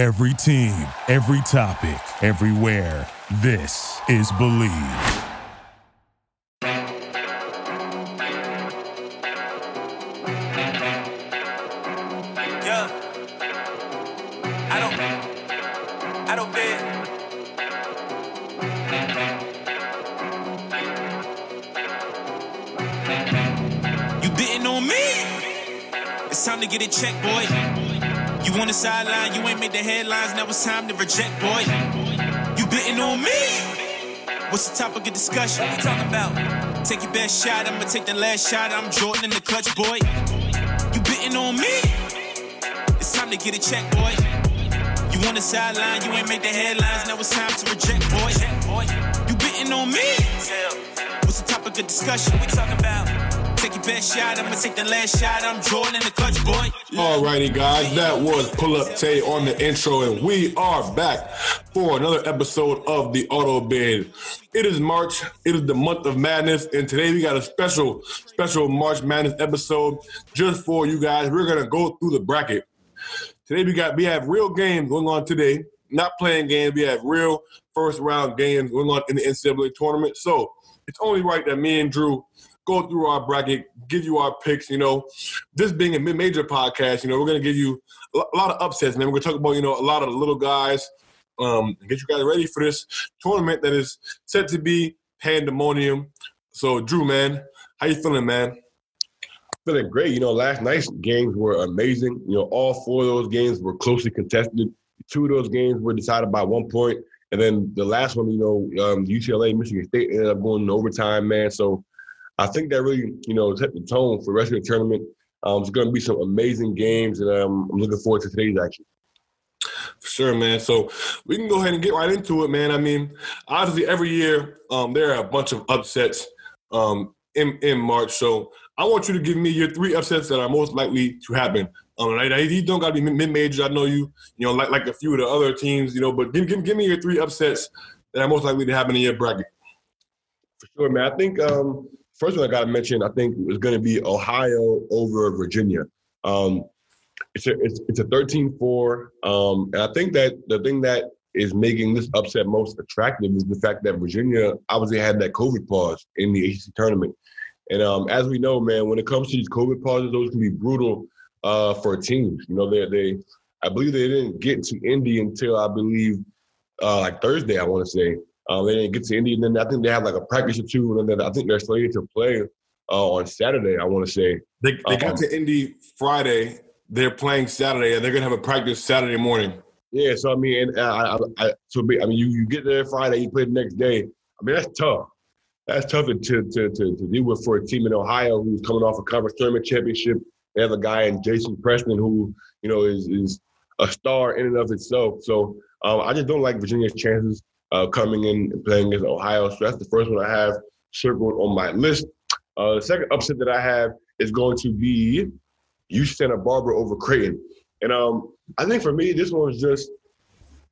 Every team, every topic, everywhere. This is Believe. Yeah. I don't. I don't bet. You betting on me? It's time to get it checked, boy. You on the sideline, you ain't made the headlines. Now it's time to reject, boy. You betting on me? What's the topic of discussion? What we talking about? Take your best shot, I'ma take the last shot. I'm Jordan in the clutch, boy. You betting on me? It's time to get a check, boy. You on the sideline, you ain't made the headlines. Now it's time to reject, boy. You betting on me? What's the topic of discussion? We talking about? Best shot, I'ma take the last shot. I'm Jordan the clutch, boy. Alrighty, guys, that was Pull Up Tay on the intro, and we are back for another episode of the Auto Bid. It is March, it is the month of madness, and today we got a special, special March Madness episode just for you guys. We're gonna go through the bracket. Today we got we have real games going on today, not playing games. We have real first round games going on in the NCAA tournament. So it's only right that me and Drew go through our bracket, give you our picks. You know, this being a mid-major podcast, you know, we're gonna give you a lot of upsets, man. We're gonna talk about you know a lot of little guys, um, and get you guys ready for this tournament that is set to be pandemonium. So, Drew, man, how you feeling, man? feeling great. You know, last night's games were amazing. You know, all four of those games were closely contested. Two of those games were decided by one point, and then the last one, you know, um, UCLA, Michigan State ended up going in overtime, man. So I think that really, you know, set the tone for the rest of the tournament. Um, it's going to be some amazing games, and um, I'm looking forward to today's action. For sure, man. So we can go ahead and get right into it, man. I mean, obviously, every year um, there are a bunch of upsets um, in in March. So I want you to give me your three upsets that are most likely to happen. Um, and I, you don't got to be mid majors. I know you, you know, like like a few of the other teams, you know. But give, give, give me your three upsets that are most likely to happen in your bracket. For sure, man. I think um, first one I got to mention, I think is going to be Ohio over Virginia. Um, it's a it's, it's a 13-4, um, and I think that the thing that is making this upset most attractive is the fact that Virginia obviously had that COVID pause in the ACC tournament, and um, as we know, man, when it comes to these COVID pauses, those can be brutal uh, for teams. You know, they they I believe they didn't get to Indy until I believe uh, like Thursday. I want to say. Um, they didn't get to Indy, and then I think they have like a practice or two, and then I think they're slated to play uh, on Saturday. I want to say. They they Um, got to Indy Friday. They're playing Saturday, and they're gonna have a practice Saturday morning. Yeah, so I mean, and uh, I, I, I so be, I mean, you, you get there Friday, you play the next day. I mean, that's tough. That's tough to to to, to, deal with for a team in Ohio who's coming off a conference tournament championship. They have a guy in Jason Preston who you know is is a star in and of itself. So um, I just don't like Virginia's chances uh, coming in and playing against Ohio. So that's the first one I have circled on my list. Uh, the second upset that I have is going to be UC Santa Barbara over Creighton. And um, I think for me, this one was just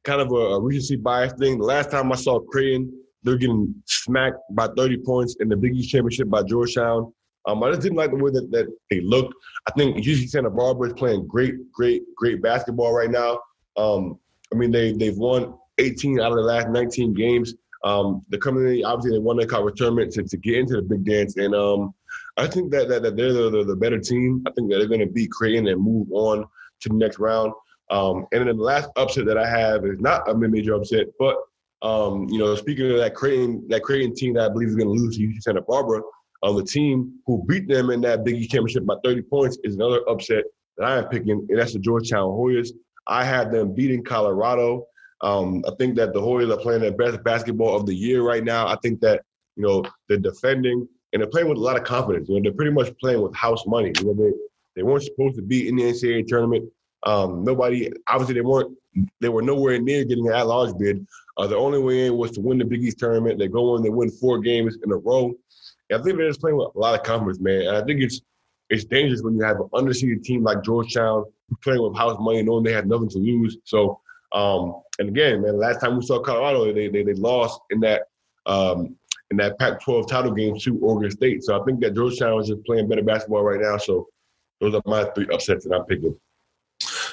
kind of a, a recency bias thing. The last time I saw Creighton, they're getting smacked by 30 points in the Big East Championship by Georgetown. Um, I just didn't like the way that, that they looked. I think UC Santa Barbara is playing great, great, great basketball right now. Um, I mean, they they've won 18 out of the last 19 games. Um, they're coming obviously, they won the conference tournament to, to get into the big dance. And um, I think that, that, that they're the, the, the better team. I think that they're going to beat Creighton and move on to the next round. Um, and then the last upset that I have is not a mid-major upset, but um, you know, speaking of that Creighton, that Creighton team that I believe is going to lose to UC Santa Barbara, um, the team who beat them in that Big East championship by 30 points is another upset that I am picking, and that's the Georgetown Hoyas. I had them beating Colorado. Um, I think that the Hoyas are playing their best basketball of the year right now. I think that you know they're defending and they're playing with a lot of confidence. You know, they're pretty much playing with house money. You know, they they weren't supposed to be in the NCAA tournament. Um, nobody, obviously, they weren't. They were nowhere near getting an at-large bid. Uh, the only way in was to win the Big East tournament. They go in, they win four games in a row. And I think they're just playing with a lot of confidence, man. And I think it's it's dangerous when you have an underseeded team like Georgetown playing with house money, knowing they had nothing to lose. So, um, and again, man, last time we saw Colorado, they they, they lost in that um, in that Pac-12 title game to Oregon State. So I think that Georgetown is just playing better basketball right now. So those are my three upsets that I'm picking.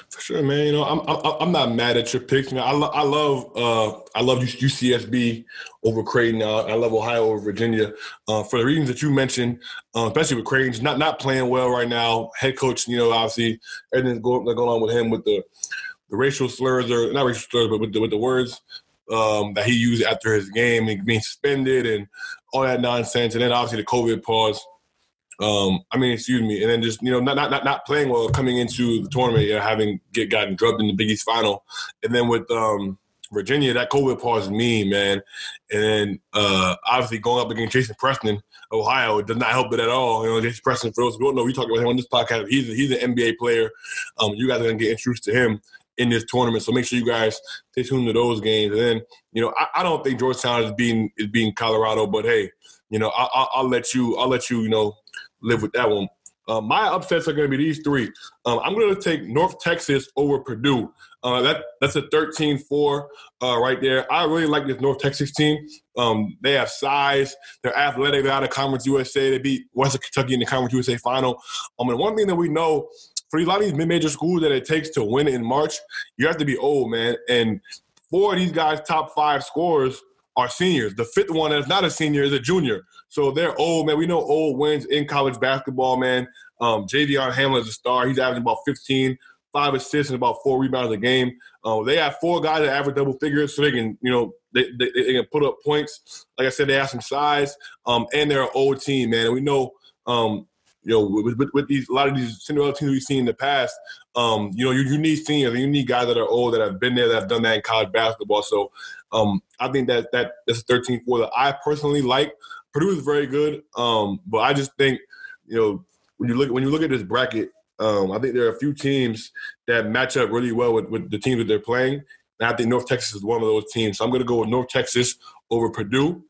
For sure, man. You know, I'm I'm, I'm not mad at your picks. Man, I, lo- I love uh I love UCSB over Creighton. Uh, I love Ohio over Virginia uh, for the reasons that you mentioned, uh, especially with Creighton not not playing well right now. Head coach, you know, obviously everything's going, going on with him with the the racial slurs or not racial slurs, but with the, with the words um, that he used after his game and being suspended and all that nonsense, and then obviously the COVID pause. Um, I mean, excuse me, and then just you know not not not, playing well coming into the tournament, you know, having get gotten drubbed in the Big East final, and then with um, Virginia, that COVID pause mean, man. And then uh, obviously going up against Jason Preston, Ohio, it does not help it at all. You know, Jason Preston, for those who don't know, we talked about him on this podcast. He's he's an NBA player. Um, you guys are gonna get introduced to him in this tournament, so make sure you guys stay tuned to those games. And then you know, I, I don't think Georgetown is being is being Colorado, but hey, you know, I, I, I'll let you I'll let you you know live with that one. Uh, my upsets are going to be these three. Um, I'm going to take North Texas over Purdue. Uh, that that's a 13-4 uh, right there. I really like this North Texas team. Um, they have size. They're athletic. They're out of Conference USA. They beat Western Kentucky in the Conference USA final. Um, and one thing that we know for a lot of these mid-major schools that it takes to win in March, you have to be old, man. And four of these guys' top five scorers – are seniors. The fifth one that's not a senior is a junior. So they're old, man. We know old wins in college basketball, man. Um, Javion Hamlet is a star. He's averaging about 15, five assists, and about four rebounds a game. Uh, they have four guys that average double figures, so they can, you know, they, they, they, can put up points. Like I said, they have some size, um, and they're an old team, man. And we know, um, you know, with, with, with, these a lot of these Cinderella teams we've seen in the past, um, you know, you, you need seniors you need guys that are old that have been there, that have done that in college basketball. So um, I think that that that's a 13 4 that I personally like. Purdue is very good, um, but I just think you know when you look when you look at this bracket, um, I think there are a few teams that match up really well with, with the teams that they're playing. And I think North Texas is one of those teams. So I'm going to go with North Texas over Purdue.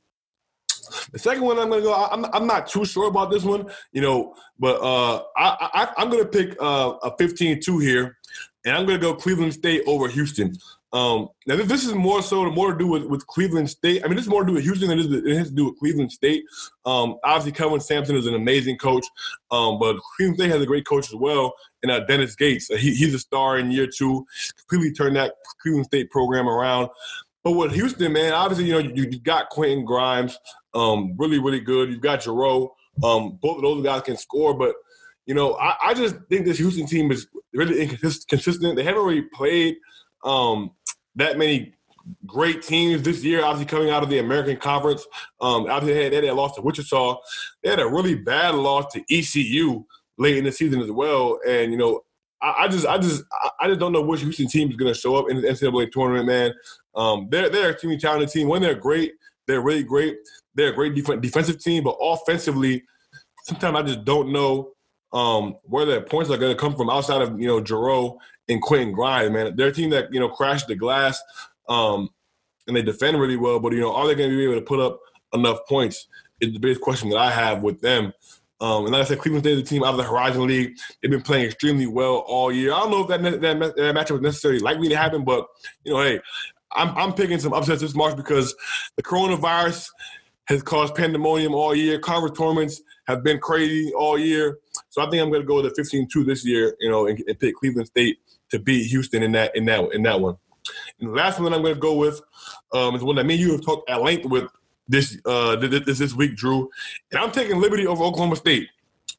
The second one, I'm gonna go. I'm, I'm not too sure about this one, you know, but uh, I, I am gonna pick uh, a 15-2 here, and I'm gonna go Cleveland State over Houston. Um, now this is more so more to do with, with Cleveland State. I mean, this is more to do with Houston than it has to do with Cleveland State. Um, obviously, Kelvin Sampson is an amazing coach, um, but Cleveland State has a great coach as well. And uh, Dennis Gates, he, he's a star in year two, completely turned that Cleveland State program around. But with Houston, man, obviously, you know, you, you got Quentin Grimes, um, really, really good. You've got Jarreau. Um, both of those guys can score, but you know, I, I just think this Houston team is really inconsistent. They haven't really played um, that many great teams this year, obviously coming out of the American Conference. Um, obviously, they had, they had lost to Wichita. They had a really bad loss to ECU late in the season as well. And, you know, I, just I just I just don't know which Houston team is going to show up in the NCAA tournament, man. Um, they're, they're a extremely talented team. When they're great, they're really great. They're a great def- defensive team, but offensively, sometimes I just don't know um, where their points are going to come from outside of, you know, Jarreau and Quentin Grimes, man. They're a team that, you know, crashed the glass um, and they defend really well, but, you know, are they going to be able to put up enough points is the biggest question that I have with them. Um, and like I said, Cleveland State is a team out of the Horizon League. They've been playing extremely well all year. I don't know if that, that, that matchup was necessarily likely to happen, but, you know, hey, I'm, I'm picking some upsets this March because the coronavirus has caused pandemonium all year. Conference tournaments have been crazy all year. So I think I'm going to go with a 15-2 this year, you know, and, and pick Cleveland State to beat Houston in that in that in that one. And the last one that I'm going to go with um, is one that me and you have talked at length with this uh, this this week, Drew. And I'm taking Liberty over Oklahoma State.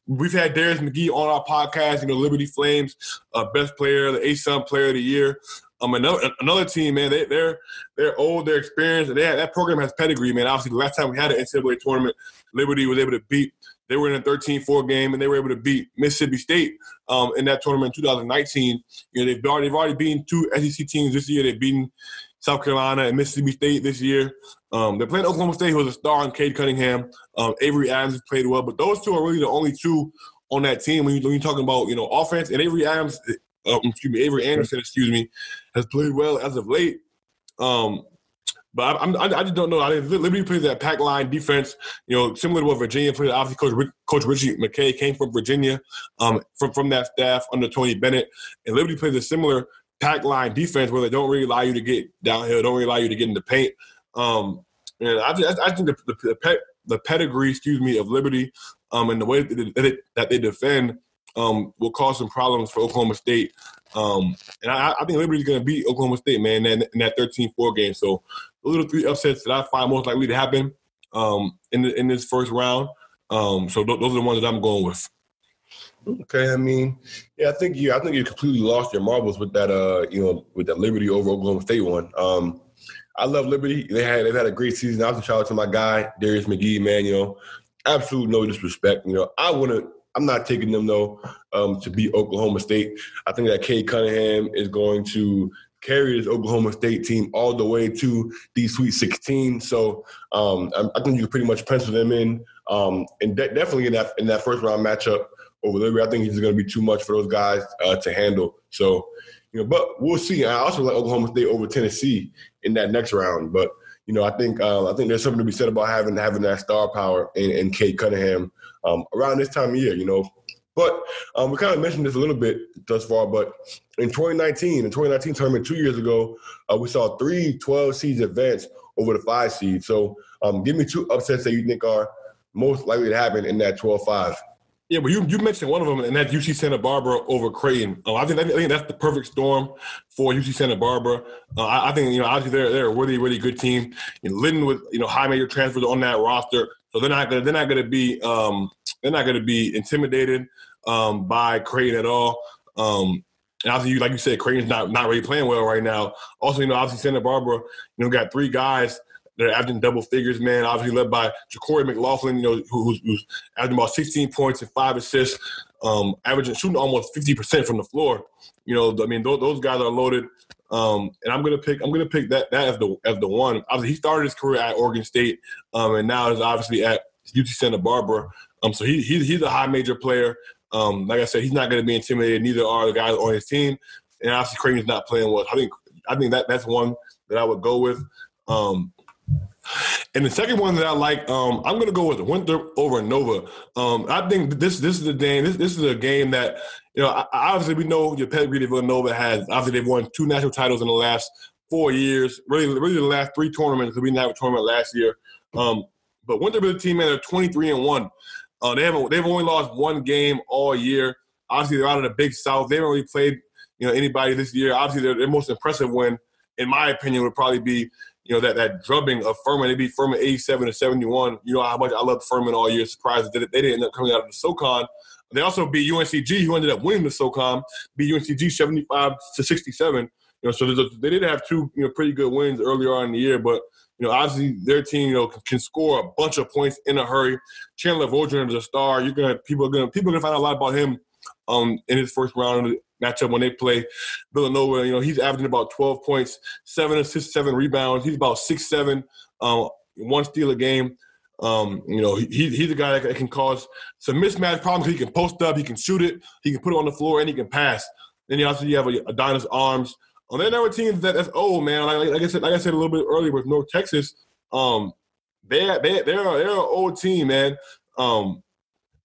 We've had Darius McGhee on our podcast, you know, Liberty Flames, uh, best player, the ASUN player of the year. Um, another another team, man, they, they're they're old, they're experienced, and they have, that program has pedigree, man. Obviously, the last time we had an NCAA tournament, Liberty was able to beat. They were in a 13-4 game, and they were able to beat Mississippi State um, in that tournament in 2019. You know, they've already, they've already beaten two SEC teams this year. They've beaten South Carolina and Mississippi State this year. Um, they're playing Oklahoma State, who was a star in Cade Cunningham. Um, Avery Adams played well, but those two are really the only two on that team when, you, you're talking about you know offense. And Avery Adams uh, excuse me, Avery Anderson, excuse me, has played well as of late. Um, but I, I, I, just don't know. I mean, Liberty plays that pack line defense, you know, similar to what Virginia played. Obviously, Coach, Coach Ritchie McKay came from Virginia, um, from from that staff under Tony Bennett, and Liberty plays a similar pack line defense where they don't really allow you to get downhill, don't really allow you to get in the paint. Um, and I, just, I think the the, the, pet, the pedigree, excuse me, of Liberty, um, and the way that they, that they defend um, will cause some problems for Oklahoma State Um, and I, I think Liberty's going to beat Oklahoma State, man, in, in that 13-4 game. So those are the three upsets that I find most likely to happen um, in the, in this first round. Um, so th- those are the ones that I'm going with. Okay, I mean, yeah, I think you, I think you completely lost your marbles with that, uh, you know, with that Liberty over Oklahoma State one. Um, I love Liberty. They had they've had a great season. I was shout out to my guy Darius McGhee, man. You know, absolute no disrespect. You know, I wouldn't. I'm not taking them though um, to beat Oklahoma State. I think that Cade Cunningham is going to carry this Oklahoma State team all the way to the Sweet 16. So um, I, think you can pretty much pencil them in, um, and de- definitely in that in that first round matchup over Liberty. I think he's going to be too much for those guys uh, to handle. So you know, but we'll see. I also like Oklahoma State over Tennessee in that next round. But you know, I think uh, I think there's something to be said about having having that star power in, in Cade Cunningham um, around this time of year. You know, but um, we kind of mentioned this a little bit thus far. But in 2019, in 2019 tournament two years ago, uh, we saw three 12 seeds advance over the five seed. So um, give me two upsets that you think are most likely to happen in that 12-5. Yeah, but you you mentioned one of them, and that's UC Santa Barbara over Creighton. Uh, I think I think that's the perfect storm for UC Santa Barbara. Uh, I, I, think you know obviously they're they're a really really good team. Know, Lydon with you know high major transfers on that roster, so they're not gonna they're not gonna be um, they're not gonna be intimidated um, by Creighton at all. Um, and obviously, you, like you said, Creighton's not not really playing well right now. Also, you know, obviously Santa Barbara, you know, got three guys they're averaging double figures, man. Obviously led by JaQuori McLaughlin, you know, who's, who's averaging about 16 points and five assists, um, averaging shooting almost 50% from the floor. You know, I mean, those, those guys are loaded. Um, and I'm gonna pick I'm gonna pick that that as the as the one. Obviously, he started his career at Oregon State, um, and now is obviously at UC Santa Barbara. Um, so he, he he's a high major player. Um, like I said, he's not to be intimidated. Neither are the guys on his team. And obviously, Creighton's not playing well. I think I think that that's one that I would go with. Um, and the second one that I like, um, I'm going to go with Winthrop over Nova. Um, I think this this is a game. This, this is a game that you know. Obviously, we know your pedigree that Villanova has. Obviously, they've won two national titles in the last four years. Really, really the last three tournaments because we didn't have a tournament last year. Um, but Winthrop is a team man. They're 23 and one. Uh, they haven't. They've only lost one game all year. Obviously, they're out of the Big South. They haven't really played you know anybody this year. Obviously, their, their most impressive win, in my opinion, would probably be you know, that that drubbing of Furman. They beat Furman 87 to 71. You know how much I loved Furman all year. Surprised that they didn't end up coming out of the SoCon. They also beat UNCG, who ended up winning the SoCon, beat UNCG 75 to 67. You know, so a, they did have two, you know, pretty good wins earlier on in the year, but you know, obviously their team, you know, can score a bunch of points in a hurry. Chandler Vaudrin is a star. You're gonna people are gonna people are gonna find out a lot about him um, in his first round of the matchup when they play Villanova. You know, he's averaging about 12 points, seven assists, seven rebounds. He's about six seven, um, one steal a game. Um, you know, he, he's a guy that can cause some mismatch problems. He can post up, he can shoot it, he can put it on the floor, and he can pass. Then you also you have Adonis Arms. On that other teams that that's old man. Like, like, I said, like I said a little bit earlier with North Texas, um, they they they're they're an old team, man. Um,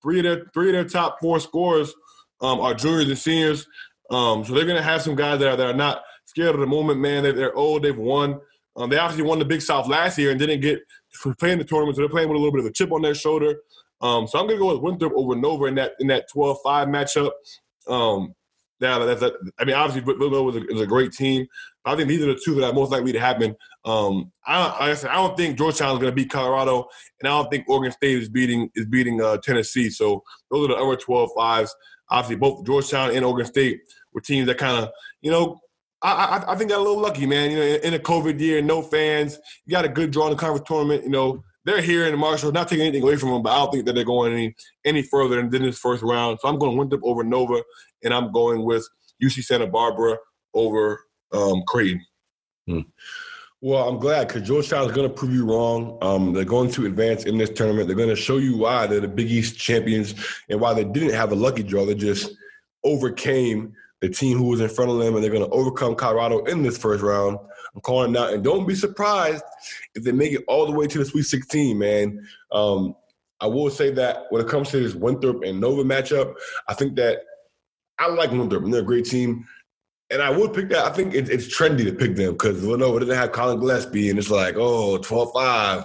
three of their three of their top four scorers um, are juniors and seniors. Um, so they're going to have some guys that are, that are not scared of the moment, man. They're, they're old. They've won. Um, they obviously won the Big South last year and didn't get playing the tournament, so they're playing with a little bit of a chip on their shoulder. Um, so I'm going to go with Winthrop over Nova in that in that 12-5 matchup. Um, I mean, obviously Villanova is a, is a great team. I think these are the two that are most likely to happen. Um, I, like I said, I don't think Georgetown is going to beat Colorado, and I don't think Oregon State is beating is beating uh, Tennessee. So those are the other 12 fives obviously both Georgetown and Oregon State were teams that kind of, you know, I, I, I think got a little lucky, man. You know, in, a COVID year, no fans, you got a good draw in the conference tournament. You know, they're here in the Marshall, not taking anything away from them, but I don't think that they're going any any further than, than this first round. So I'm going Winthrop over Nova, and I'm going with UC Santa Barbara over um, Creighton. Hmm. Well, I'm glad because Georgetown is going to prove you wrong. Um, they're going to advance in this tournament. They're going to show you why they're the Big East champions and why they didn't have a lucky draw. They just overcame the team who was in front of them, and they're going to overcome Colorado in this first round. I'm calling out, and don't be surprised if they make it all the way to the Sweet 16, man. Um, I will say that when it comes to this Winthrop and Nova matchup, I think that I like Winthrop. They're a great team and I would pick that. I think it, it's trendy to pick them because Villanova didn't have Collin Gillespie, and it's like, oh, 12-5.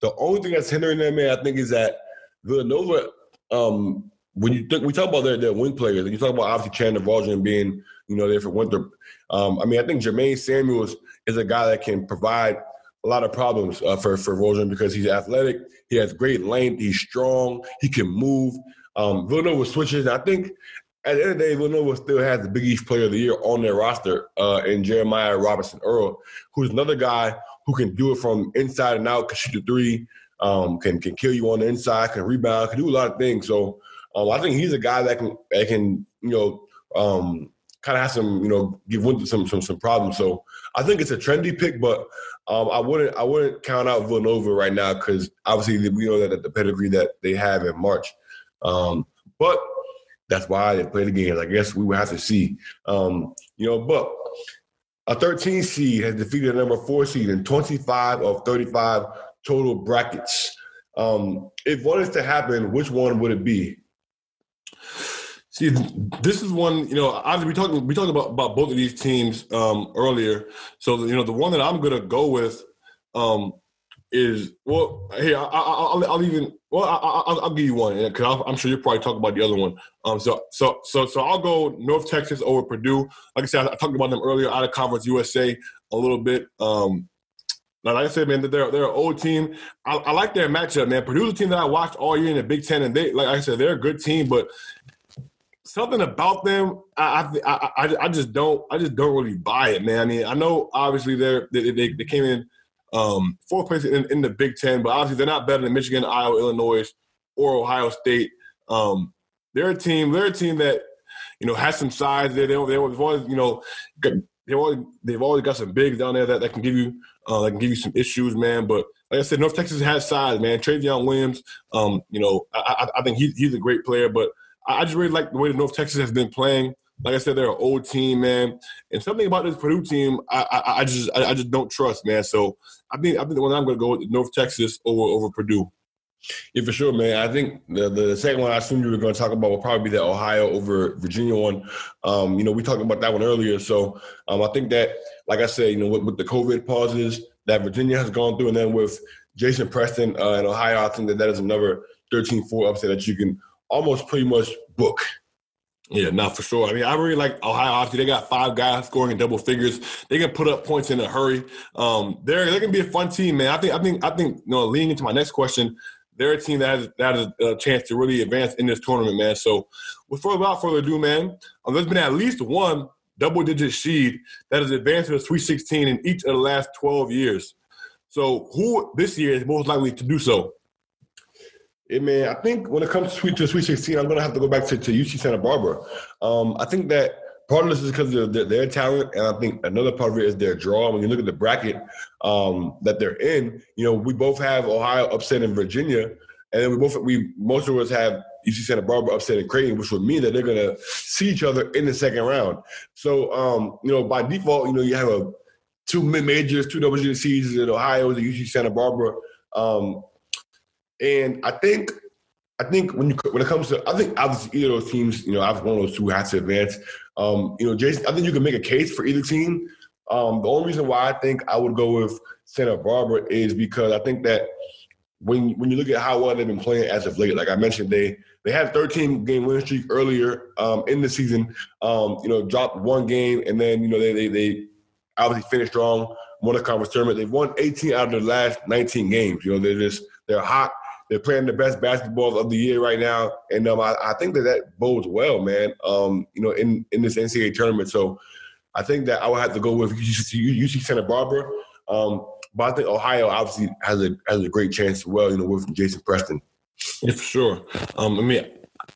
The only thing that's hindering them, man, I think, is that Villanova, um, when you think we talk about their, their win players, and you talk about obviously Chandler Vaudrin being you know, there for Winthrop. Um, I mean, I think Jermaine Samuels is a guy that can provide a lot of problems uh, for for Rosen because he's athletic, he has great length, he's strong, he can move. Um, Villanova switches. I think at the end of the day, Villanova still has the Big East Player of the Year on their roster uh, in Jeremiah Robinson Earl, who's another guy who can do it from inside and out, can shoot the three, um, can can kill you on the inside, can rebound, can do a lot of things. So um, I think he's a guy that can that can you know um, kind of have some you know give some some some problems. So I think it's a trendy pick, but um, I wouldn't I wouldn't count out Villanova right now because obviously we know that the pedigree that they have in March. Um, but that's why they play the games. I guess we will have to see. Um, you know, but a 13 seed has defeated a number four seed in 25 of 35 total brackets. Um, if is to happen, which one would it be? See, this is one. You know, obviously we talked we talked about, about both of these teams um, earlier. So you know, the one that I'm gonna go with um, is well. Hey, I, will even well, I, will give you one because I'm sure you're probably talking about the other one. Um, so so so so I'll go North Texas over Purdue. Like I said, I, I talked about them earlier out of Conference USA a little bit. Um, like I said, man, they're they're an old team. I, I, like their matchup, man. Purdue's a team that I watched all year in the Big Ten, and they, like I said, they're a good team. But something about them, I, I I, I just don't I just don't really buy it, man. I mean, I know obviously they're they, they, they came in um, fourth place in, in, the Big Ten, but obviously they're not better than Michigan, Iowa, Illinois, or Ohio State. Um, they're a team. They're a team that you know has some size. They they they've always you know they've always they've always got some bigs down there that, that can give you uh, that can give you some issues, man. But like I said, North Texas has size, man. Trevion Williams, um, you know, I, I, I think he's he's a great player, but I, just really like the way the North Texas has been playing. Like I said, they're an old team, man, and something about this Purdue team, I, I, I just, I, I, just don't trust, man. So I think, I think the one I'm going to go with North Texas over over Purdue. Yeah, for sure, man. I think the, the second one I assumed you were going to talk about will probably be the Ohio over Virginia one. Um, you know, we talked about that one earlier. So um, I think that, like I said, you know, with, with, the COVID pauses that Virginia has gone through, and then with Jason Preston uh, in Ohio, I think that that is another 13-4 upset that you can almost pretty much book. Yeah, not for sure. I mean, I really like Ohio. Obviously, they got five guys scoring in double figures. They can put up points in a hurry. Um, they're they're gonna be a fun team, man. I think I think I think you know, leading into my next question, they're a team that has that has a chance to really advance in this tournament, man. So, without further ado, man, um, there's been at least one double-digit seed that has advanced to the Sweet 16 in each of the last 12 years. So, who this year is most likely to do so? Yeah, man, I think when it comes to Sweet to Sweet 16, I'm gonna have to go back to, to UC Santa Barbara. Um, I think that part of this is because of their, their, talent, and I think another part of it is their draw. When you look at the bracket um, that they're in, you know, we both have Ohio upset in Virginia, and then we both we most of us have UC Santa Barbara upset in Creighton, which would mean that they're gonna see each other in the second round. So, um, you know, by default, you know, you have a two mid majors, two digit in Ohio, the UC Santa Barbara. Um, and I think I think when you when it comes to I think obviously either of those teams, you know, obviously one of those two has to advance. Um, you know, Jason, I think you can make a case for either team. Um, the only reason why I think I would go with Santa Barbara is because I think that when when you look at how well they've been playing as of late, like I mentioned, they they had 13 game win streak earlier um, in the season. Um, you know, dropped one game and then you know they they, they obviously finished strong, won a conference tournament. They've won 18 out of their last 19 games. You know, they're just they're hot. They're playing the best basketball of the year right now, and um, I, I, think that that bodes well, man. Um, you know, in in this NCAA tournament, so I think that I would have to go with UC, UC Santa Barbara. Um, but I think Ohio obviously has a has a great chance as well. You know, with Jason Preston. Yeah, for sure. Um, I mean,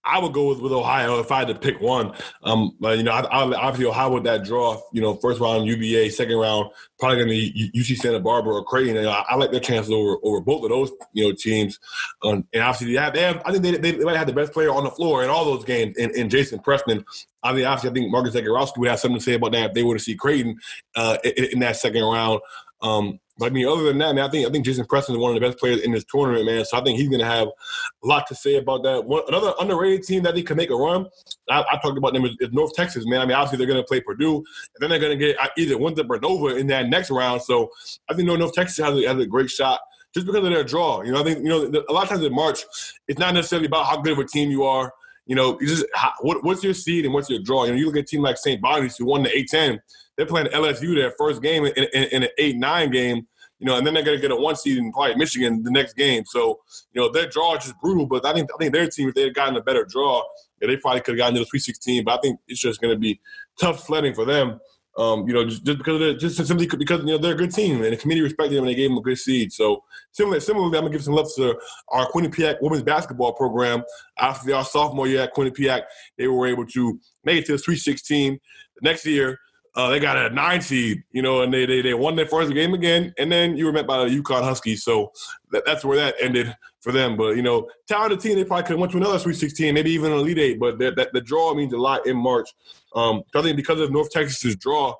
I would go with, with Ohio if I had to pick one. Um, but you know, I, I, obviously Ohio with that draw. You know, first round UVA, second round probably going to be UC Santa Barbara or Creighton. And I, I, like their chances over over both of those you know teams. Um, and obviously, they have, they have, I think they, they, they might have the best player on the floor in all those games. In, in Jason Preston, I mean, obviously, I think Marcus Zegarowski would have something to say about that if they were to see Creighton uh, in, in, that second round. Um, but I mean, other than that, man, I think I think Jason Preston is one of the best players in this tournament, man. So I think he's going to have a lot to say about that. One, another underrated team that they could make a run. I, I talked about them is, is, North Texas, man. I mean, obviously they're going to play Purdue, and then they're going to get either Winthrop or Nova in that next round. So I think North Texas has a, has a great shot just because of their draw. You know, I think you know a lot of times in March, it's not necessarily about how good of a team you are. you know, you just what, what's your seed and what's your draw? You know, you look at a team like St. Bonnie's who won the A10. They're playing LSU their first game in, in, in an eight nine game. You know, and then they're going to get a one seed and probably Michigan the next game. So, you know, their draw is just brutal. But I think I think their team, if they had gotten a better draw, yeah, they probably could have gotten to the Sweet 16. But I think it's just going to be tough sledding for them. Um, you know, just, just because of just simply because you know they're a good team and the committee respected them and they gave them a good seed. So similarly, similarly, I'm gonna give some love to our Quinnipiac women's basketball program. After our sophomore year at Quinnipiac, they were able to make it to the Sweet 16. The next year, uh, they got a nine seed, you know, and they, they they won their first game again, and then you were met by the UConn Huskies. So that, that's where that ended for them. But you know, talented team, they probably could have went to another Sweet 16, maybe even an Elite Eight. But that the draw means a lot in March. Um, I think because of North Texas's draw,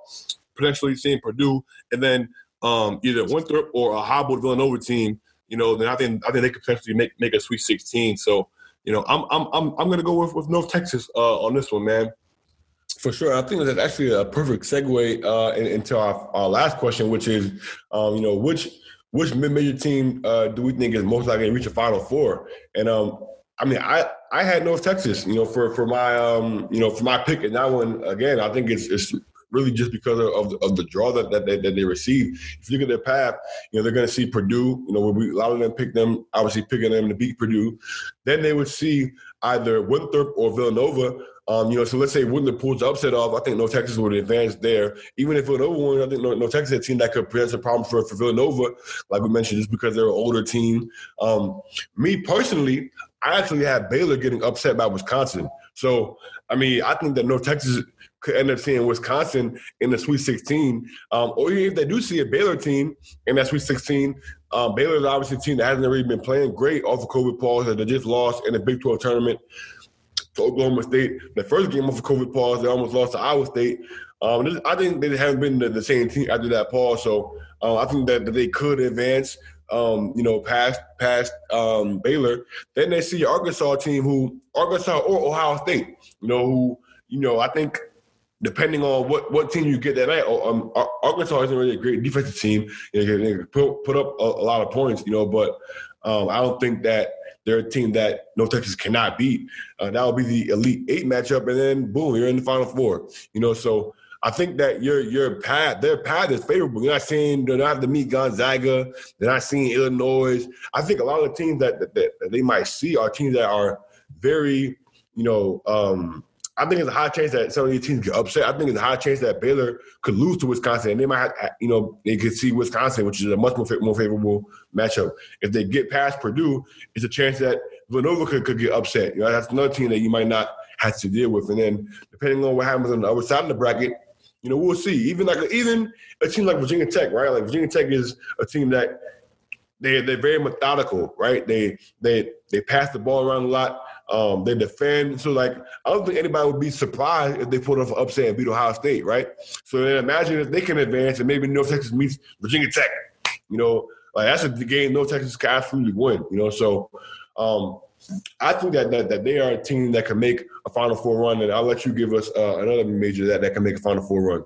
potentially seeing Purdue, and then um, either Winthrop or a hobbled Villanova team, you know, then I think I think they could potentially make make a Sweet 16. So you know, I'm I'm I'm I'm gonna go with, with North Texas uh, on this one, man. For sure, I think that's actually a perfect segue uh, into our, our last question, which is, um, you know, which which mid-major team uh, do we think is most likely to reach a Final Four? And um, I mean, I I had North Texas, you know, for for my um, you know, for my pick, and that one again, I think it's it's really just because of, of, of the draw that, that, they, that they receive. If you look at their path, you know, they're going to see Purdue, you know, we, a lot of them pick them, obviously picking them to beat Purdue. Then they would see either Winthrop or Villanova. Um, you know, so let's say Winthrop pulls the upset off. I think North Texas would advance there. Even if Villanova won, I think North Texas is a team that could present a problem for, for Villanova, like we mentioned, just because they're an older team. Um, me personally, I actually had Baylor getting upset by Wisconsin. So, I mean, I think that North Texas – could end up seeing Wisconsin in the Sweet 16. Um, or even if they do see a Baylor team in that Sweet 16, um, Baylor is obviously a team that hasn't really been playing great off of COVID pause that they just lost in the Big 12 tournament to Oklahoma State. The first game of COVID pause, they almost lost to Iowa State. Um, this, I think they haven't been the, the, same team after that pause. So uh, I think that, that they could advance. Um, you know, past past um, Baylor, then they see Arkansas team who Arkansas or Ohio State, you know, who you know I think depending on what, what team you get that night, um, Arkansas isn't really a great defensive team. They put, put up a, a, lot of points, you know, but um, I don't think that they're a team that North Texas cannot beat. Uh, that will be the Elite Eight matchup, and then boom, you're in the Final Four. You know, so I think that your your path, their path is favorable. You're not seeing they're not to meet Gonzaga. They're not seeing Illinois. I think a lot of the teams that, that, that they might see are teams that are very, you know, um, I think it's a high chance that some of these teams get upset. I think it's a high chance that Baylor could lose to Wisconsin, and they might, have, you know, they could see Wisconsin, which is a much more, more favorable matchup. If they get past Purdue, it's a chance that Villanova could, could get upset. You know, that's another team that you might not have to deal with. And then depending on what happens on the other side of the bracket, you know, we'll see. Even like even a team like Virginia Tech, right? Like Virginia Tech is a team that they they're very methodical, right? They they they pass the ball around a lot. Um, they defend. So, like, I don't think anybody would be surprised if they put off an upset and beat Ohio State, right? So then imagine if they can advance and maybe North Texas meets Virginia Tech. You know, like that's a game North Texas can absolutely win. You know, so um, I think that, that that they are a team that can make a Final Four run, and I'll let you give us uh, another major that that can make a Final Four run.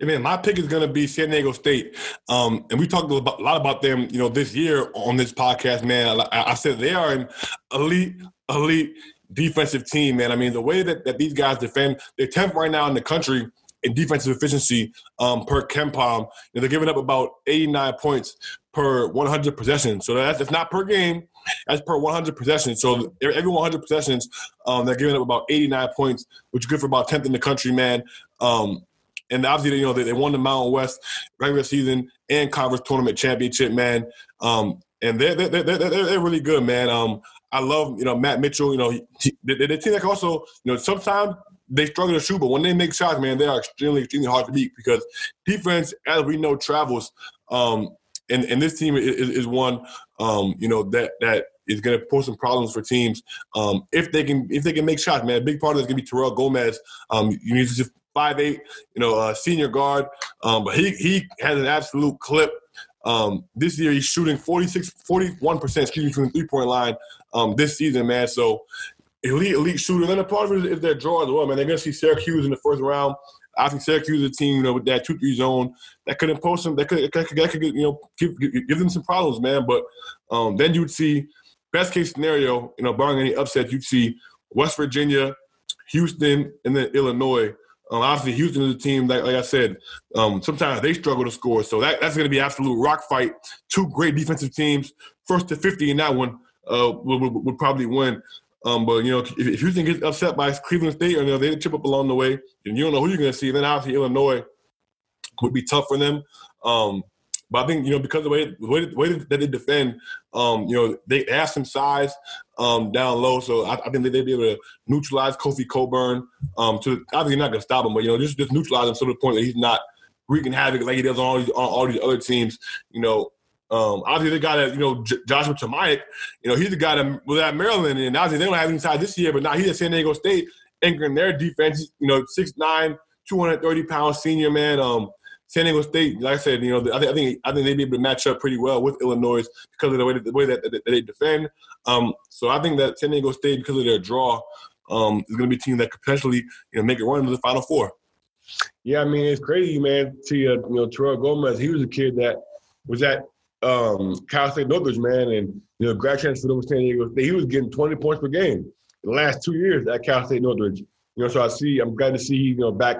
I mean, my pick is going to be San Diego State, um, and we talked a lot about them, you know, this year on this podcast. Man, I, I said they are an elite, elite defensive team. Man, I mean, the way that, that these guys defend, they're tenth right now in the country in defensive efficiency um, per know, they're giving up about 89 points per 100 possessions. So that's, that's not per game. That's per 100 possessions. So every 100 possessions, um, they're giving up about 89 points, which is good for about 10th in the country, man. Um, and obviously, you know, they, they won the Mountain West regular season and conference tournament championship, man. Um, and they're, they're, they're, they're, really good, man. Um, I love, you know, Matt Mitchell. You know, he, the, the team that also, you know, sometimes they struggle to shoot, but when they make shots, man, they are extremely, extremely hard to beat because defense, as we know, travels. Um, and, and this team is, is one, um, you know, that that is going to pose some problems for teams um, if they can if they can make shots, man. A big part of it is going to be Terrell Gomez. Um, you need to just five eight, you know, uh, senior guard. Um, but he he has an absolute clip. Um, this year he's shooting 46, 41 percent, excuse me, from the three point line um, this season, man. So elite elite shooter. And then a part of it is their draw as well, man. They're gonna see Syracuse in the first round. I think Syracuse is a team, you know, with that two three zone that could impose some, that could, that could, that could you know, give, give them some problems, man. But um, then you'd see best case scenario, you know, barring any upset, you'd see West Virginia, Houston, and then Illinois. Um, obviously, Houston is a team that, like I said, um, sometimes they struggle to score. So that, that's going to be absolute rock fight. Two great defensive teams. First to 50 in that one uh, would, would, probably win. Um, but, you know, if, if Houston gets upset by Cleveland State or you know, they chip up along the way, and you don't know who you're going to see, then obviously Illinois would be tough for them. Um, but I think you know because the way the way, the way that they defend, um, you know, they have some size um, down low, so I, I think they'd be able to neutralize Kofi Cockburn. Um, to obviously not going to stop him, but you know, just just neutralize him to the point that he's not wreaking havoc like he does on all these, on all these other teams. You know, um, obviously the guy that you know J- Joshua Tomaic, you know, he's the guy that was at Maryland, and obviously they don't have any size this year, but now he's at San Diego State anchoring their defense. You know, 6'9", 230 pound senior man. Um, San Diego State, like I said, you know, I think I think, I think they'd be able to match up pretty well with Illinois because of the way that, the way that, that they defend. Um, so I think that San Diego State, because of their draw, um, is going to be a team that could potentially you know make it run to the Final Four. Yeah, I mean it's crazy, man. See, uh, you know, Terrell Gomez, he was a kid that was at um, Cal State Northridge, man, and you know, grad transfer over San Diego State. He was getting 20 points per game the last two years at Cal State Northridge. You know, so I see, I'm glad to see you know back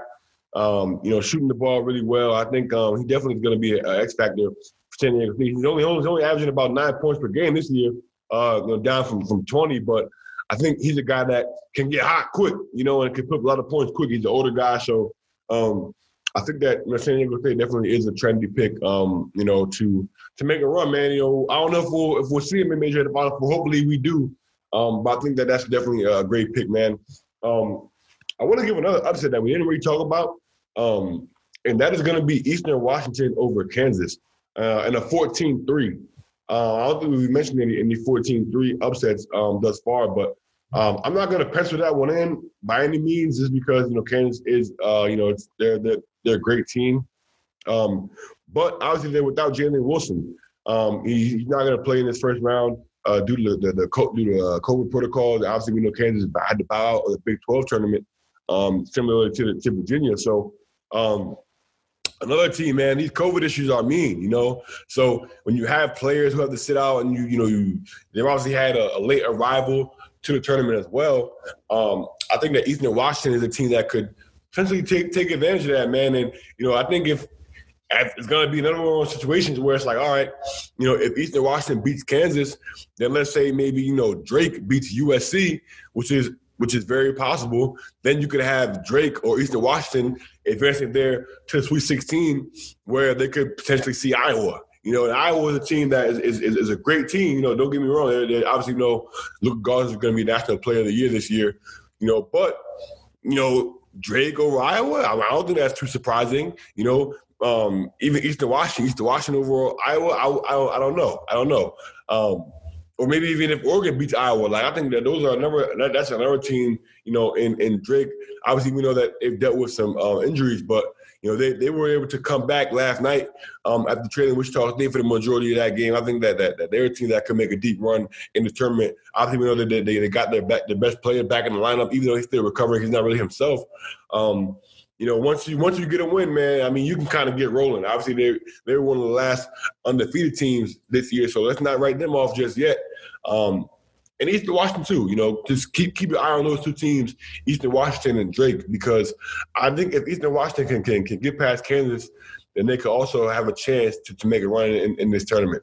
um, you know, shooting the ball really well. I think um, he definitely is going to be an X factor for San Diego State. He's only, he's only averaging about nine points per game this year, uh, you know, down from, from 20. But I think he's a guy that can get hot quick, you know, and can put a lot of points quick. He's an older guy, so um, I think that San Diego State definitely is a trendy pick, um, you know, to to make a run, man. You know, I don't know if we'll if we'll see him in major the bottom, but hopefully we do. Um, but I think that that's definitely a great pick, man. Um, I want to give another upset that we didn't really talk about, um, and that is going to be Eastern Washington over Kansas uh, in a 14-3. Uh, I don't think we mentioned any, any 14-3 upsets um, thus far, but um, I'm not going to pencil that one in by any means, just because you know Kansas is, uh, you know, it's they're they're, they're a great team, um, but obviously they're without Jalen Wilson. Um, he, he's not going to play in this first round uh, due to the, the, the due to uh, COVID protocols. Obviously, we know Kansas had to bow out of the Big 12 tournament, um, similar to, the, to Virginia. So um, another team, man, these COVID issues are mean, you know. So when you have players who have to sit out, and you, you know, you they've obviously had a, a late arrival to the tournament as well. Um, I think that Eastern Washington is a team that could potentially take take advantage of that, man. And you know, I think if it's going to be another one of those situations where it's like, all right, you know, if Eastern Washington beats Kansas, then let's say maybe you know Drake beats USC, which is which is very possible. Then you could have Drake or Eastern Washington advancing there to the Sweet 16, where they could potentially see Iowa. You know, and Iowa is a team that is, is, is a great team. You know, don't get me wrong. They, they obviously know Luka Garza is going to be National Player of the Year this year. You know, but you know, Drake over Iowa, I, I don't think that's too surprising. You know, um, even Eastern Washington, Eastern Washington over Iowa, I, I, I don't know. I don't know. Um, or maybe even if Oregon beats Iowa, like I think that those are another. That, that's another team, you know. In in Drake, obviously we know that they've dealt with some uh, injuries, but you know they, they were able to come back last night um, after trailing Wichita State for the majority of that game. I think that, that that they're a team that could make a deep run in the tournament. Obviously, we know that they, they, they got their back their best player back in the lineup, even though he's still recovering. He's not really himself. Um, you know, once you once you get a win, man, I mean, you can kind of get rolling. Obviously, they they were one of the last undefeated teams this year, so let's not write them off just yet. Um, and Eastern Washington too, you know, just keep keep your eye on those two teams, Eastern Washington and Drake, because I think if Eastern Washington can can, can get past Kansas, then they could also have a chance to, to make a run in, in this tournament.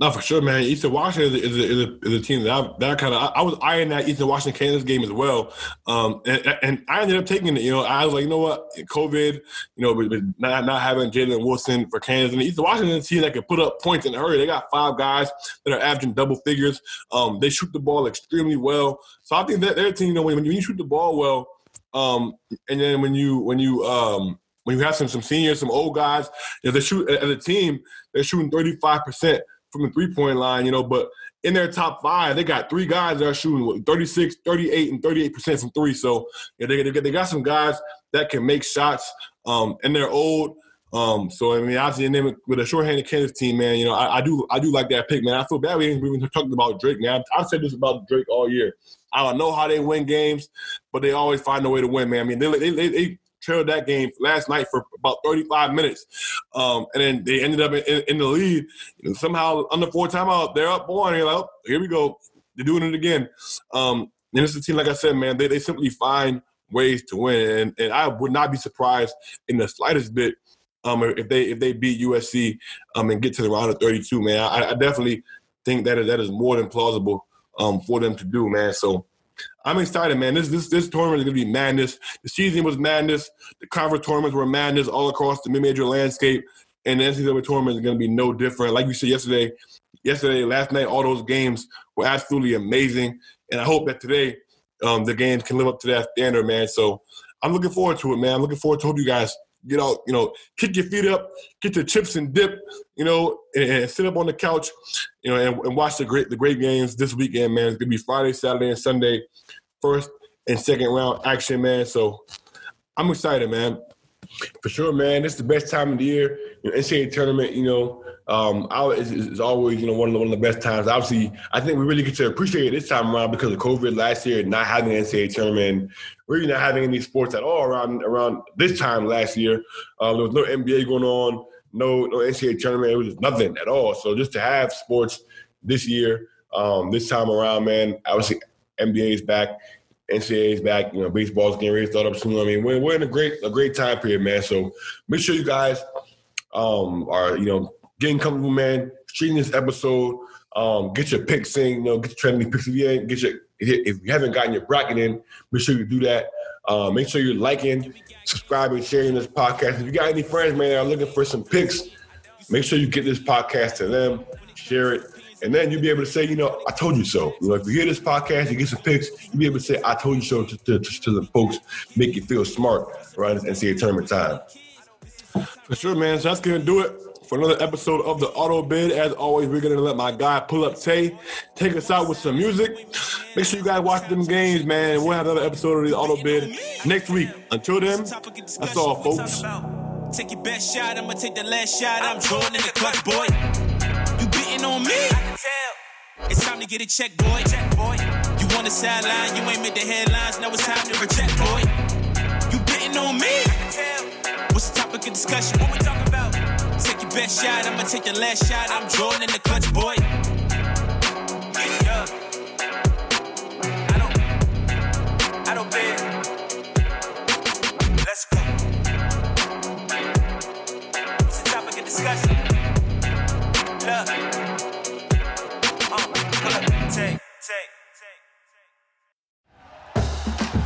No, for sure, man. Eastern Washington is a, is a, is a team that I, that kind of I, I, was eyeing that Eastern Washington Kansas game as well, um, and, and, I ended up taking it. You know, I was like, you know what, COVID, you know, not not having Jalen Wilson for Kansas and Eastern Washington team that can put up points in a hurry. They got five guys that are averaging double figures. Um, they shoot the ball extremely well, so I think that their team. You know, when, when you shoot the ball well, um, and then when you when you um, when you have some some seniors, some old guys, you know, they shoot as a team, they're shooting thirty five percent from the three point line, you know, but in their top five, they got three guys that are shooting 36, 38, and 38% from three. So yeah, they, they, they got some guys that can make shots, um, and they're old. Um, so I mean, obviously, and then with a shorthanded Kansas team, man, you know, I, I, do I do like that pick, man. I feel bad we even talked about Drake. Now I've, I've, said this about Drake all year. I don't know how they win games, but they always find a way to win, man. I mean, they they, they, they trailed that game last night for about 35 minutes. Um, and then they ended up in, in the lead. And somehow, under four timeout, they're up one. You're like, oh, here we go. They're doing it again. Um, And is a team, like I said, man, they, they simply find ways to win. And, and I would not be surprised in the slightest bit um, if they if they beat USC um, and get to the round of 32, man. I, I definitely think that is, that is more than plausible um, for them to do, man. So I'm excited, man. This this this tournament is gonna be madness. The season was madness. The conference tournaments were madness all across the mid-major landscape, and the NCAA tournament is gonna be no different. Like you said yesterday, yesterday, last night, all those games were absolutely amazing, and I hope that today um, the games can live up to that standard, man. So I'm looking forward to it, man. I'm looking forward to hope you guys get out, you know, kick your feet up, get your chips and dip, you know, and, and sit up on the couch, you know, and, and, watch the great the great games this weekend, man. It's gonna be Friday, Saturday, and Sunday, first and second round action, man. So I'm excited, man. For sure, man. Is the best time of the year. You know, NCAA tournament, you know, um, it's, it's, always, you know, one of, the, one of the best times. Obviously, I think we really get to appreciate it this time around because of COVID last year, not having an NCAA tournament, really not having any sports at all around around this time last year. Um, there was no NBA going on, no no NCAA tournament. It was nothing at all. So just to have sports this year, um, this time around, man, obviously NBA is back. NCAA is back. You know, baseball's getting ready to start up soon. I mean, we're, we're in a great a great time period, man. So make sure you guys um, are you know getting comfortable, man. Stream this episode. Um, get your picks in. You know, get your trending picks. If you ain't get your if you haven't gotten your bracket in, make sure you do that. Uh, make sure you're liking, subscribing, sharing this podcast. If you got any friends, man, that are looking for some picks, make sure you get this podcast to them, share it, and then you'll be able to say, you know, I told you so. You know, if you hear this podcast, you get some picks, you'll be able to say, I told you so to, to, to the folks, make you feel smart around this NCAA tournament time. For sure, man. So that's going to do it for another episode of the Auto Bid. As always, we're to let my guy pull up Tay take us out with some music. Make sure you guys watch them games, man. We'll have another episode of the Auto Bid next week. Until then, that's all, folks. Take your best shot, I'ma take the last shot. I'm Jordan in the clutch, boy. You beating on me? I can tell. It's time to get a check, boy. Check, boy. You on the sideline, you ain't made the headlines. Now it's time to reject, boy. You beating on me? I can tell. What's the topic of discussion? What we talking best shot, I'ma take the last shot. I'm drawing in the clutch, boy.